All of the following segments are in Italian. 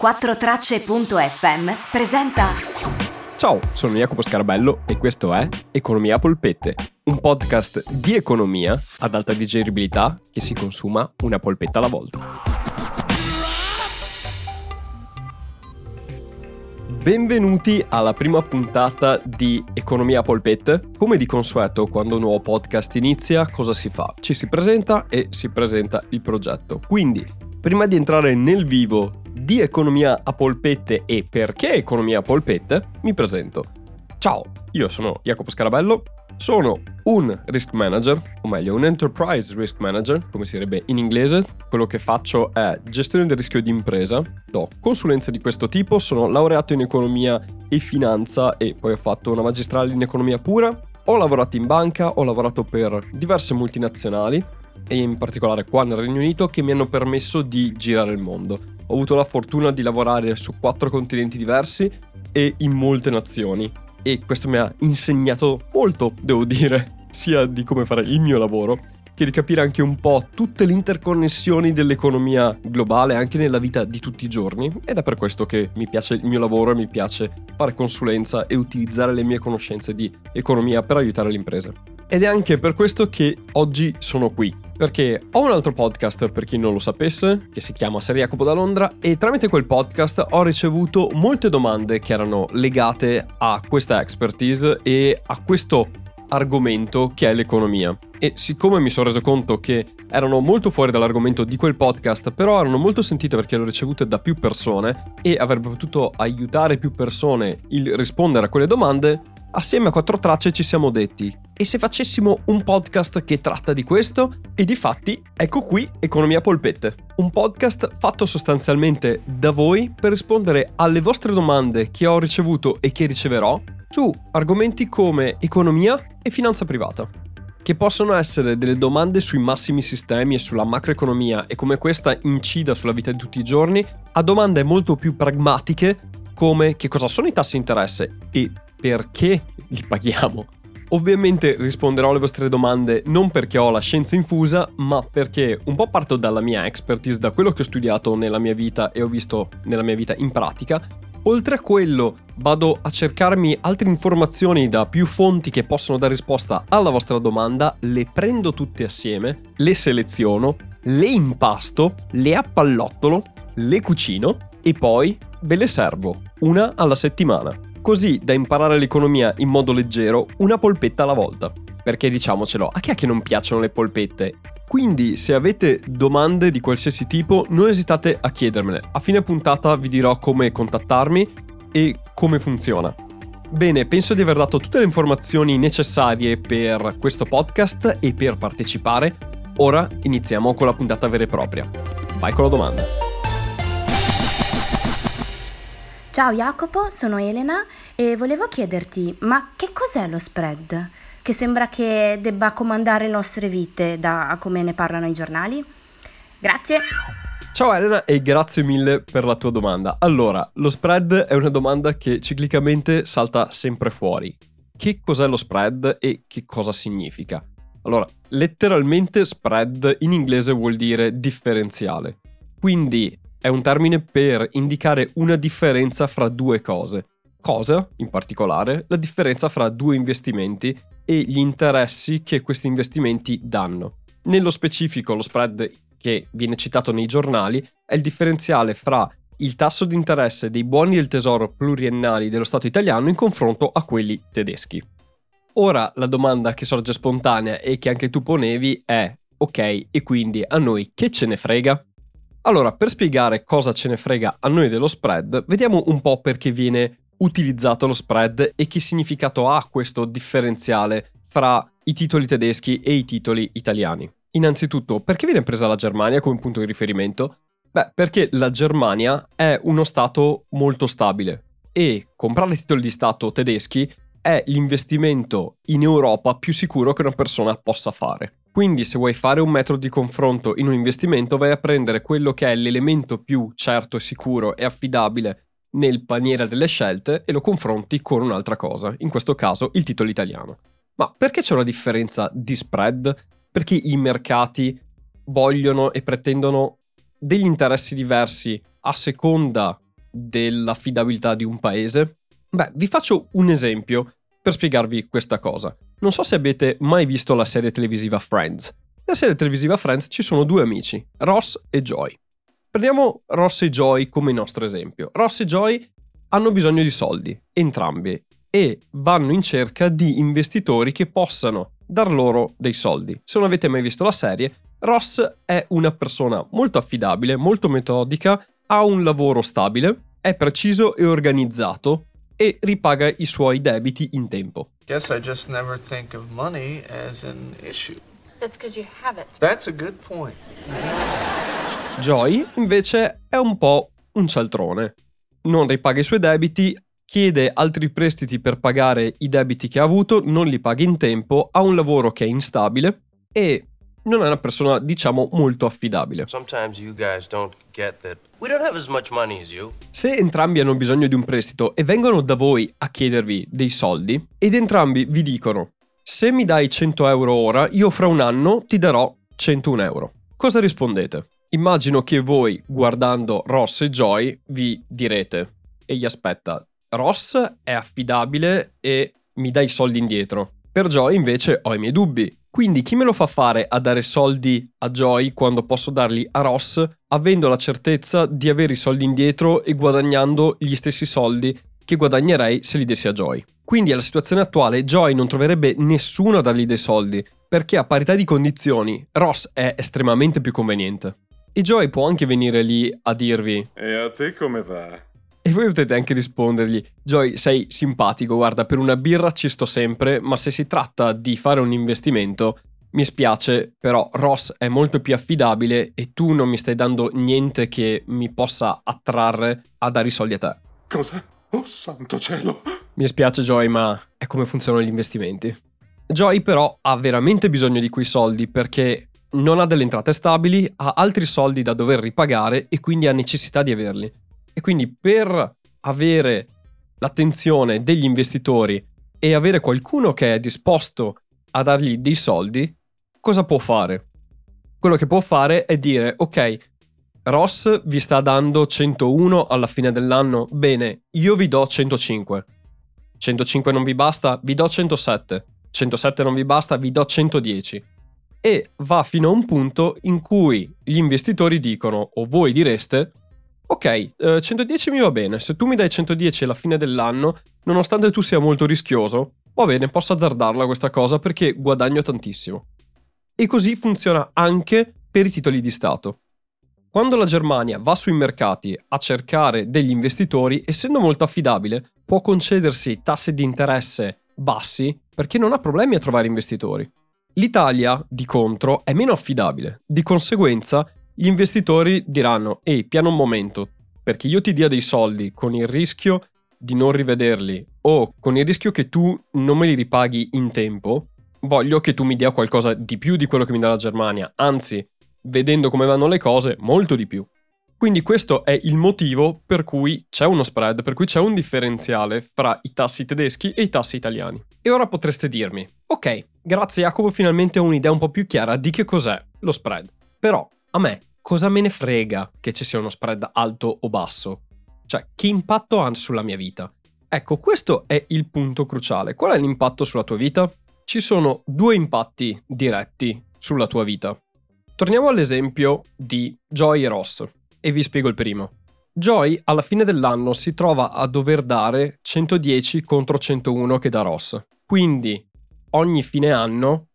4Tracce.fm presenta. Ciao, sono Jacopo Scarabello e questo è Economia Polpette, un podcast di economia ad alta digeribilità che si consuma una polpetta alla volta. Benvenuti alla prima puntata di Economia Polpette. Come di consueto, quando un nuovo podcast inizia, cosa si fa? Ci si presenta e si presenta il progetto. Quindi, prima di entrare nel vivo di economia a polpette e perché economia a polpette, mi presento. Ciao, io sono Jacopo Scarabello, sono un risk manager, o meglio un enterprise risk manager, come si direbbe in inglese. Quello che faccio è gestione del rischio di impresa, do consulenze di questo tipo, sono laureato in economia e finanza e poi ho fatto una magistrale in economia pura. Ho lavorato in banca, ho lavorato per diverse multinazionali e in particolare qua nel Regno Unito che mi hanno permesso di girare il mondo ho avuto la fortuna di lavorare su quattro continenti diversi e in molte nazioni. E questo mi ha insegnato molto, devo dire, sia di come fare il mio lavoro, che di capire anche un po' tutte le interconnessioni dell'economia globale anche nella vita di tutti i giorni ed è per questo che mi piace il mio lavoro e mi piace fare consulenza e utilizzare le mie conoscenze di economia per aiutare le imprese. Ed è anche per questo che oggi sono qui, perché ho un altro podcast per chi non lo sapesse, che si chiama Serie Jacopo da Londra, e tramite quel podcast ho ricevuto molte domande che erano legate a questa expertise e a questo argomento che è l'economia. E siccome mi sono reso conto che erano molto fuori dall'argomento di quel podcast, però erano molto sentite perché le ho ricevute da più persone e avrebbe potuto aiutare più persone il rispondere a quelle domande, assieme a quattro tracce ci siamo detti e se facessimo un podcast che tratta di questo? E di fatti, ecco qui Economia Polpette, un podcast fatto sostanzialmente da voi per rispondere alle vostre domande che ho ricevuto e che riceverò su argomenti come economia e finanza privata che possono essere delle domande sui massimi sistemi e sulla macroeconomia e come questa incida sulla vita di tutti i giorni, a domande molto più pragmatiche come che cosa sono i tassi di interesse e perché li paghiamo. Ovviamente risponderò alle vostre domande non perché ho la scienza infusa, ma perché un po' parto dalla mia expertise, da quello che ho studiato nella mia vita e ho visto nella mia vita in pratica. Oltre a quello, vado a cercarmi altre informazioni da più fonti che possono dare risposta alla vostra domanda, le prendo tutte assieme, le seleziono, le impasto, le appallottolo, le cucino e poi ve le servo, una alla settimana così da imparare l'economia in modo leggero, una polpetta alla volta. Perché diciamocelo, a chi è che non piacciono le polpette? Quindi se avete domande di qualsiasi tipo, non esitate a chiedermele. A fine puntata vi dirò come contattarmi e come funziona. Bene, penso di aver dato tutte le informazioni necessarie per questo podcast e per partecipare. Ora iniziamo con la puntata vera e propria. Vai con la domanda. Ciao Jacopo, sono Elena e volevo chiederti, ma che cos'è lo spread? Che sembra che debba comandare le nostre vite da come ne parlano i giornali? Grazie. Ciao Elena e grazie mille per la tua domanda. Allora, lo spread è una domanda che ciclicamente salta sempre fuori. Che cos'è lo spread e che cosa significa? Allora, letteralmente spread in inglese vuol dire differenziale. Quindi è un termine per indicare una differenza fra due cose. Cosa, in particolare, la differenza fra due investimenti e gli interessi che questi investimenti danno. Nello specifico, lo spread che viene citato nei giornali è il differenziale fra il tasso di interesse dei buoni del tesoro pluriennali dello Stato italiano in confronto a quelli tedeschi. Ora la domanda che sorge spontanea e che anche tu ponevi è ok, e quindi a noi che ce ne frega? Allora, per spiegare cosa ce ne frega a noi dello spread, vediamo un po' perché viene utilizzato lo spread e che significato ha questo differenziale fra i titoli tedeschi e i titoli italiani. Innanzitutto, perché viene presa la Germania come punto di riferimento? Beh, perché la Germania è uno Stato molto stabile e comprare titoli di Stato tedeschi è l'investimento in Europa più sicuro che una persona possa fare. Quindi se vuoi fare un metodo di confronto in un investimento vai a prendere quello che è l'elemento più certo sicuro e affidabile nel paniere delle scelte e lo confronti con un'altra cosa, in questo caso il titolo italiano. Ma perché c'è una differenza di spread? Perché i mercati vogliono e pretendono degli interessi diversi a seconda dell'affidabilità di un paese? Beh, vi faccio un esempio per spiegarvi questa cosa. Non so se avete mai visto la serie televisiva Friends. Nella serie televisiva Friends ci sono due amici, Ross e Joy. Prendiamo Ross e Joy come nostro esempio. Ross e Joy hanno bisogno di soldi, entrambi, e vanno in cerca di investitori che possano dar loro dei soldi. Se non avete mai visto la serie, Ross è una persona molto affidabile, molto metodica, ha un lavoro stabile, è preciso e organizzato e ripaga i suoi debiti in tempo. Guess I just never think of money as an issue. That's because you have it. That's a good point. Joy invece è un po' un cialtrone. Non ripaga i suoi debiti, chiede altri prestiti per pagare i debiti che ha avuto, non li paga in tempo, ha un lavoro che è instabile e non è una persona, diciamo, molto affidabile. Se entrambi hanno bisogno di un prestito e vengono da voi a chiedervi dei soldi, ed entrambi vi dicono: Se mi dai 100 euro ora, io fra un anno ti darò 101 euro. Cosa rispondete? Immagino che voi, guardando Ross e Joy, vi direte: Egli aspetta, Ross è affidabile e mi dai i soldi indietro. Per Joy invece ho i miei dubbi. Quindi chi me lo fa fare a dare soldi a Joy quando posso darli a Ross, avendo la certezza di avere i soldi indietro e guadagnando gli stessi soldi che guadagnerei se li dessi a Joy? Quindi alla situazione attuale Joy non troverebbe nessuno a dargli dei soldi, perché a parità di condizioni Ross è estremamente più conveniente. E Joy può anche venire lì a dirvi E a te come va? E voi potete anche rispondergli, Joy, sei simpatico, guarda, per una birra ci sto sempre, ma se si tratta di fare un investimento, mi spiace, però Ross è molto più affidabile e tu non mi stai dando niente che mi possa attrarre a dare i soldi a te. Cosa? Oh santo cielo! Mi spiace Joy, ma è come funzionano gli investimenti. Joy però ha veramente bisogno di quei soldi perché non ha delle entrate stabili, ha altri soldi da dover ripagare e quindi ha necessità di averli. E quindi per avere l'attenzione degli investitori e avere qualcuno che è disposto a dargli dei soldi, cosa può fare? Quello che può fare è dire, ok, Ross vi sta dando 101 alla fine dell'anno, bene, io vi do 105. 105 non vi basta, vi do 107. 107 non vi basta, vi do 110. E va fino a un punto in cui gli investitori dicono, o voi direste, ok, eh, 110 mi va bene, se tu mi dai 110 alla fine dell'anno, nonostante tu sia molto rischioso, va bene, posso azzardarla questa cosa perché guadagno tantissimo. E così funziona anche per i titoli di Stato. Quando la Germania va sui mercati a cercare degli investitori, essendo molto affidabile, può concedersi tassi di interesse bassi perché non ha problemi a trovare investitori. L'Italia, di contro, è meno affidabile, di conseguenza gli investitori diranno ehi piano un momento, perché io ti dia dei soldi con il rischio di non rivederli o con il rischio che tu non me li ripaghi in tempo, voglio che tu mi dia qualcosa di più di quello che mi dà la Germania, anzi, vedendo come vanno le cose, molto di più. Quindi questo è il motivo per cui c'è uno spread, per cui c'è un differenziale fra i tassi tedeschi e i tassi italiani. E ora potreste dirmi, ok, grazie Jacopo finalmente ho un'idea un po' più chiara di che cos'è lo spread. Però a me cosa me ne frega che ci sia uno spread alto o basso? Cioè, che impatto ha sulla mia vita? Ecco, questo è il punto cruciale. Qual è l'impatto sulla tua vita? Ci sono due impatti diretti sulla tua vita. Torniamo all'esempio di Joy e Ross e vi spiego il primo. Joy alla fine dell'anno si trova a dover dare 110 contro 101 che dà Ross. Quindi ogni fine anno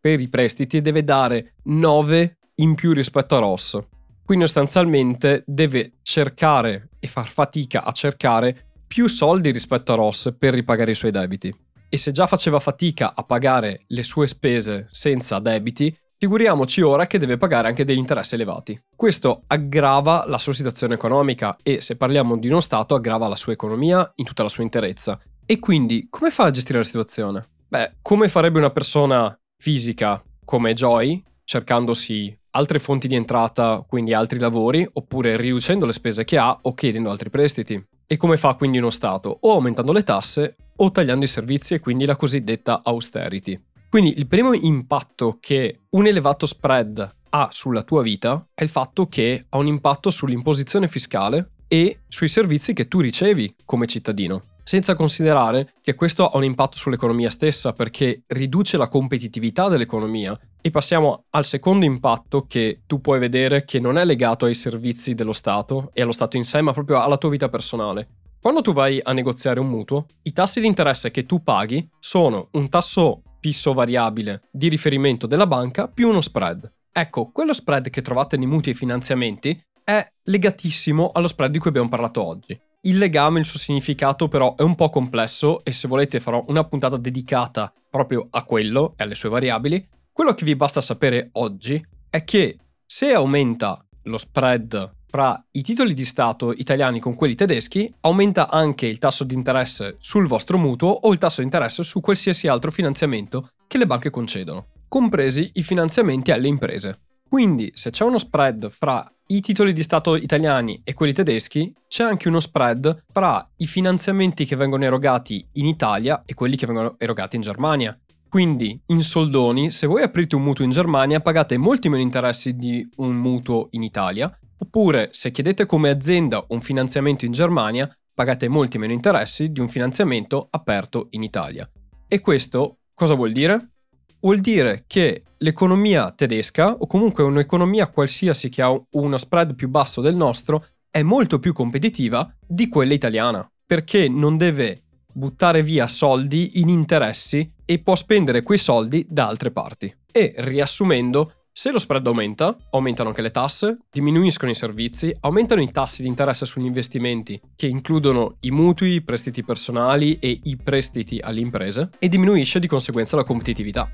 per i prestiti deve dare 9 in più rispetto a Ross. Quindi sostanzialmente deve cercare e far fatica a cercare più soldi rispetto a Ross per ripagare i suoi debiti. E se già faceva fatica a pagare le sue spese senza debiti, figuriamoci ora che deve pagare anche degli interessi elevati. Questo aggrava la sua situazione economica e se parliamo di uno Stato aggrava la sua economia in tutta la sua interezza. E quindi come fa a gestire la situazione? Beh, come farebbe una persona fisica come Joy, cercandosi altre fonti di entrata, quindi altri lavori, oppure riducendo le spese che ha o chiedendo altri prestiti. E come fa quindi uno Stato? O aumentando le tasse o tagliando i servizi e quindi la cosiddetta austerity. Quindi il primo impatto che un elevato spread ha sulla tua vita è il fatto che ha un impatto sull'imposizione fiscale e sui servizi che tu ricevi come cittadino. Senza considerare che questo ha un impatto sull'economia stessa perché riduce la competitività dell'economia. E passiamo al secondo impatto che tu puoi vedere che non è legato ai servizi dello Stato e allo Stato in sé, ma proprio alla tua vita personale. Quando tu vai a negoziare un mutuo, i tassi di interesse che tu paghi sono un tasso fisso variabile di riferimento della banca più uno spread. Ecco, quello spread che trovate nei mutui e finanziamenti è legatissimo allo spread di cui abbiamo parlato oggi. Il legame, il suo significato però è un po' complesso e se volete farò una puntata dedicata proprio a quello e alle sue variabili. Quello che vi basta sapere oggi è che se aumenta lo spread fra i titoli di Stato italiani con quelli tedeschi, aumenta anche il tasso di interesse sul vostro mutuo o il tasso di interesse su qualsiasi altro finanziamento che le banche concedono, compresi i finanziamenti alle imprese. Quindi, se c'è uno spread fra i titoli di Stato italiani e quelli tedeschi, c'è anche uno spread fra i finanziamenti che vengono erogati in Italia e quelli che vengono erogati in Germania. Quindi, in soldoni, se voi aprite un mutuo in Germania, pagate molti meno interessi di un mutuo in Italia, oppure se chiedete come azienda un finanziamento in Germania, pagate molti meno interessi di un finanziamento aperto in Italia. E questo cosa vuol dire? Vuol dire che l'economia tedesca, o comunque un'economia qualsiasi che ha uno spread più basso del nostro, è molto più competitiva di quella italiana, perché non deve buttare via soldi in interessi e può spendere quei soldi da altre parti. E riassumendo, se lo spread aumenta, aumentano anche le tasse, diminuiscono i servizi, aumentano i tassi di interesse sugli investimenti, che includono i mutui, i prestiti personali e i prestiti alle imprese, e diminuisce di conseguenza la competitività.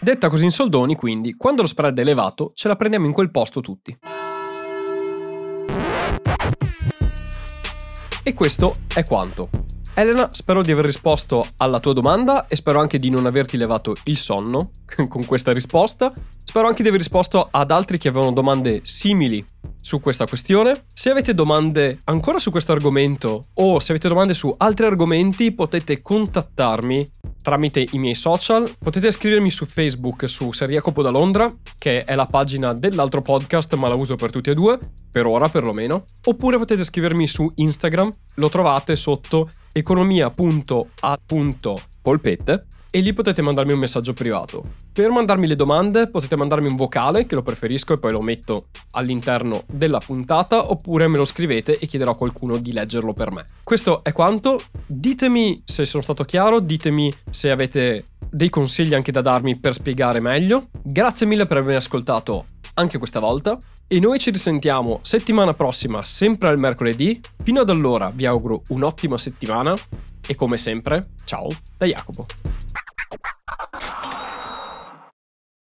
Detta così in soldoni, quindi, quando lo spread è elevato, ce la prendiamo in quel posto tutti. E questo è quanto. Elena, spero di aver risposto alla tua domanda e spero anche di non averti levato il sonno con questa risposta. Spero anche di aver risposto ad altri che avevano domande simili su questa questione. Se avete domande ancora su questo argomento o se avete domande su altri argomenti potete contattarmi tramite i miei social. Potete scrivermi su Facebook su Seriacopo da Londra, che è la pagina dell'altro podcast, ma la uso per tutti e due, per ora perlomeno. Oppure potete scrivermi su Instagram, lo trovate sotto economia.a.polpette e lì potete mandarmi un messaggio privato. Per mandarmi le domande potete mandarmi un vocale, che lo preferisco e poi lo metto all'interno della puntata, oppure me lo scrivete e chiederò a qualcuno di leggerlo per me. Questo è quanto. Ditemi se sono stato chiaro, ditemi se avete dei consigli anche da darmi per spiegare meglio. Grazie mille per avermi ascoltato anche questa volta e noi ci risentiamo settimana prossima sempre al mercoledì. Fino ad allora vi auguro un'ottima settimana e come sempre, ciao da Jacopo.